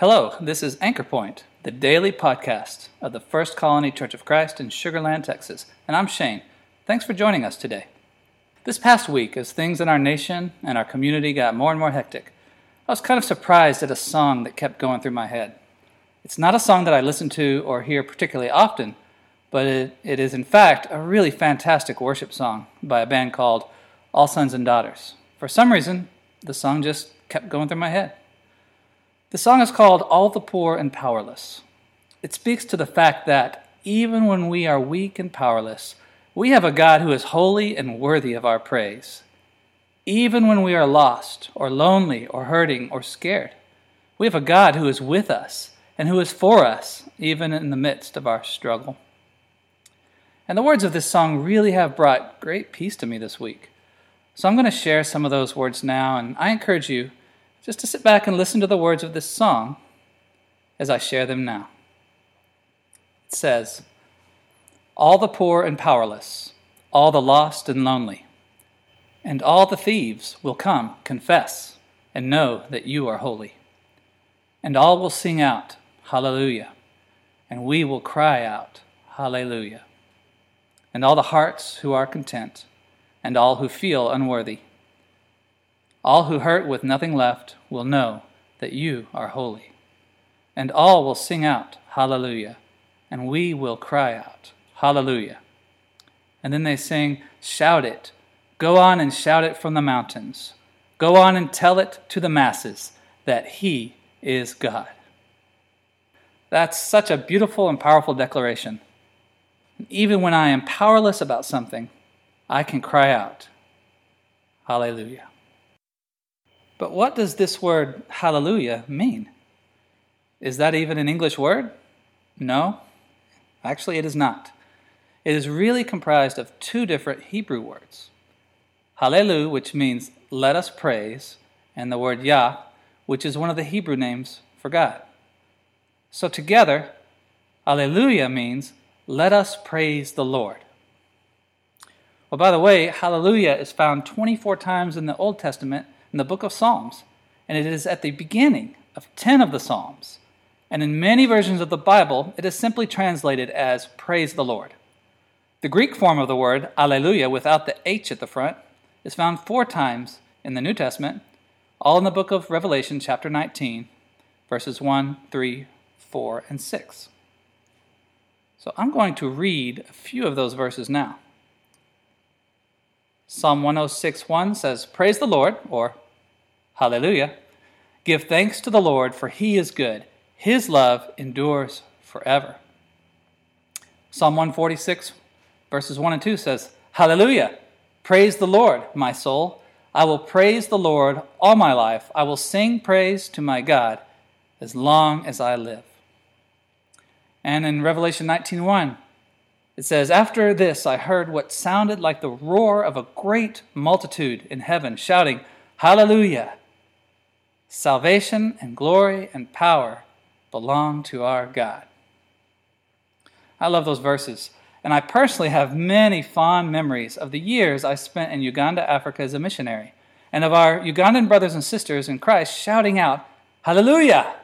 Hello, this is Anchor Point, the daily podcast of the First Colony Church of Christ in Sugar Land, Texas, and I'm Shane. Thanks for joining us today. This past week, as things in our nation and our community got more and more hectic, I was kind of surprised at a song that kept going through my head. It's not a song that I listen to or hear particularly often, but it, it is in fact a really fantastic worship song by a band called All Sons and Daughters. For some reason, the song just kept going through my head. The song is called All the Poor and Powerless. It speaks to the fact that even when we are weak and powerless, we have a God who is holy and worthy of our praise. Even when we are lost, or lonely, or hurting, or scared, we have a God who is with us and who is for us, even in the midst of our struggle. And the words of this song really have brought great peace to me this week. So I'm going to share some of those words now, and I encourage you just to sit back and listen to the words of this song as I share them now. It says, All the poor and powerless, all the lost and lonely, and all the thieves will come, confess, and know that you are holy. And all will sing out, Hallelujah, and we will cry out, Hallelujah and all the hearts who are content, and all who feel unworthy. All who hurt with nothing left will know that you are holy. And all will sing out, Hallelujah, and we will cry out, Hallelujah. And then they sing, Shout it. Go on and shout it from the mountains. Go on and tell it to the masses that He is God. That's such a beautiful and powerful declaration. Even when I am powerless about something, I can cry out, Hallelujah. But what does this word hallelujah mean? Is that even an English word? No, actually, it is not. It is really comprised of two different Hebrew words Hallelu, which means let us praise, and the word Yah, which is one of the Hebrew names for God. So together, Alleluia means let us praise the Lord. Well, by the way, hallelujah is found 24 times in the Old Testament in the book of Psalms, and it is at the beginning of 10 of the Psalms. And in many versions of the Bible, it is simply translated as praise the Lord. The Greek form of the word alleluia without the H at the front is found four times in the New Testament, all in the book of Revelation, chapter 19, verses 1, 3, 4, and 6. So I'm going to read a few of those verses now. Psalm 106:1 says, Praise the Lord, or Hallelujah. Give thanks to the Lord, for he is good. His love endures forever. Psalm 146, verses 1 and 2 says, Hallelujah. Praise the Lord, my soul. I will praise the Lord all my life. I will sing praise to my God as long as I live. And in Revelation 19:1, it says, "After this I heard what sounded like the roar of a great multitude in heaven shouting, Hallelujah! Salvation and glory and power belong to our God." I love those verses, and I personally have many fond memories of the years I spent in Uganda, Africa as a missionary, and of our Ugandan brothers and sisters in Christ shouting out, Hallelujah!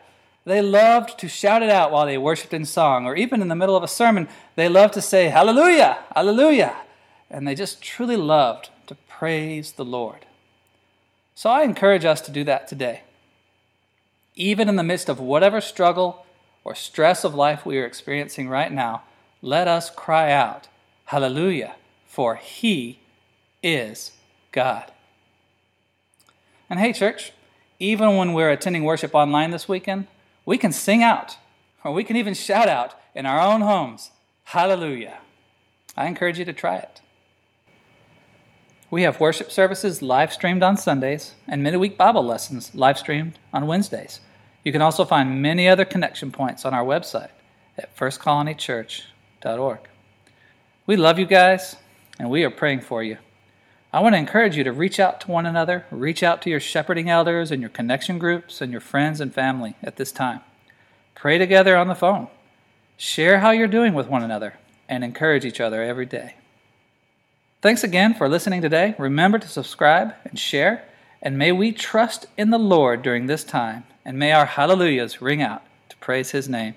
They loved to shout it out while they worshiped in song, or even in the middle of a sermon, they loved to say, Hallelujah, Hallelujah. And they just truly loved to praise the Lord. So I encourage us to do that today. Even in the midst of whatever struggle or stress of life we are experiencing right now, let us cry out, Hallelujah, for He is God. And hey, church, even when we're attending worship online this weekend, we can sing out, or we can even shout out in our own homes, Hallelujah. I encourage you to try it. We have worship services live streamed on Sundays and midweek Bible lessons live streamed on Wednesdays. You can also find many other connection points on our website at firstcolonychurch.org. We love you guys, and we are praying for you. I want to encourage you to reach out to one another, reach out to your shepherding elders and your connection groups and your friends and family at this time. Pray together on the phone. Share how you're doing with one another and encourage each other every day. Thanks again for listening today. Remember to subscribe and share, and may we trust in the Lord during this time and may our hallelujahs ring out to praise his name.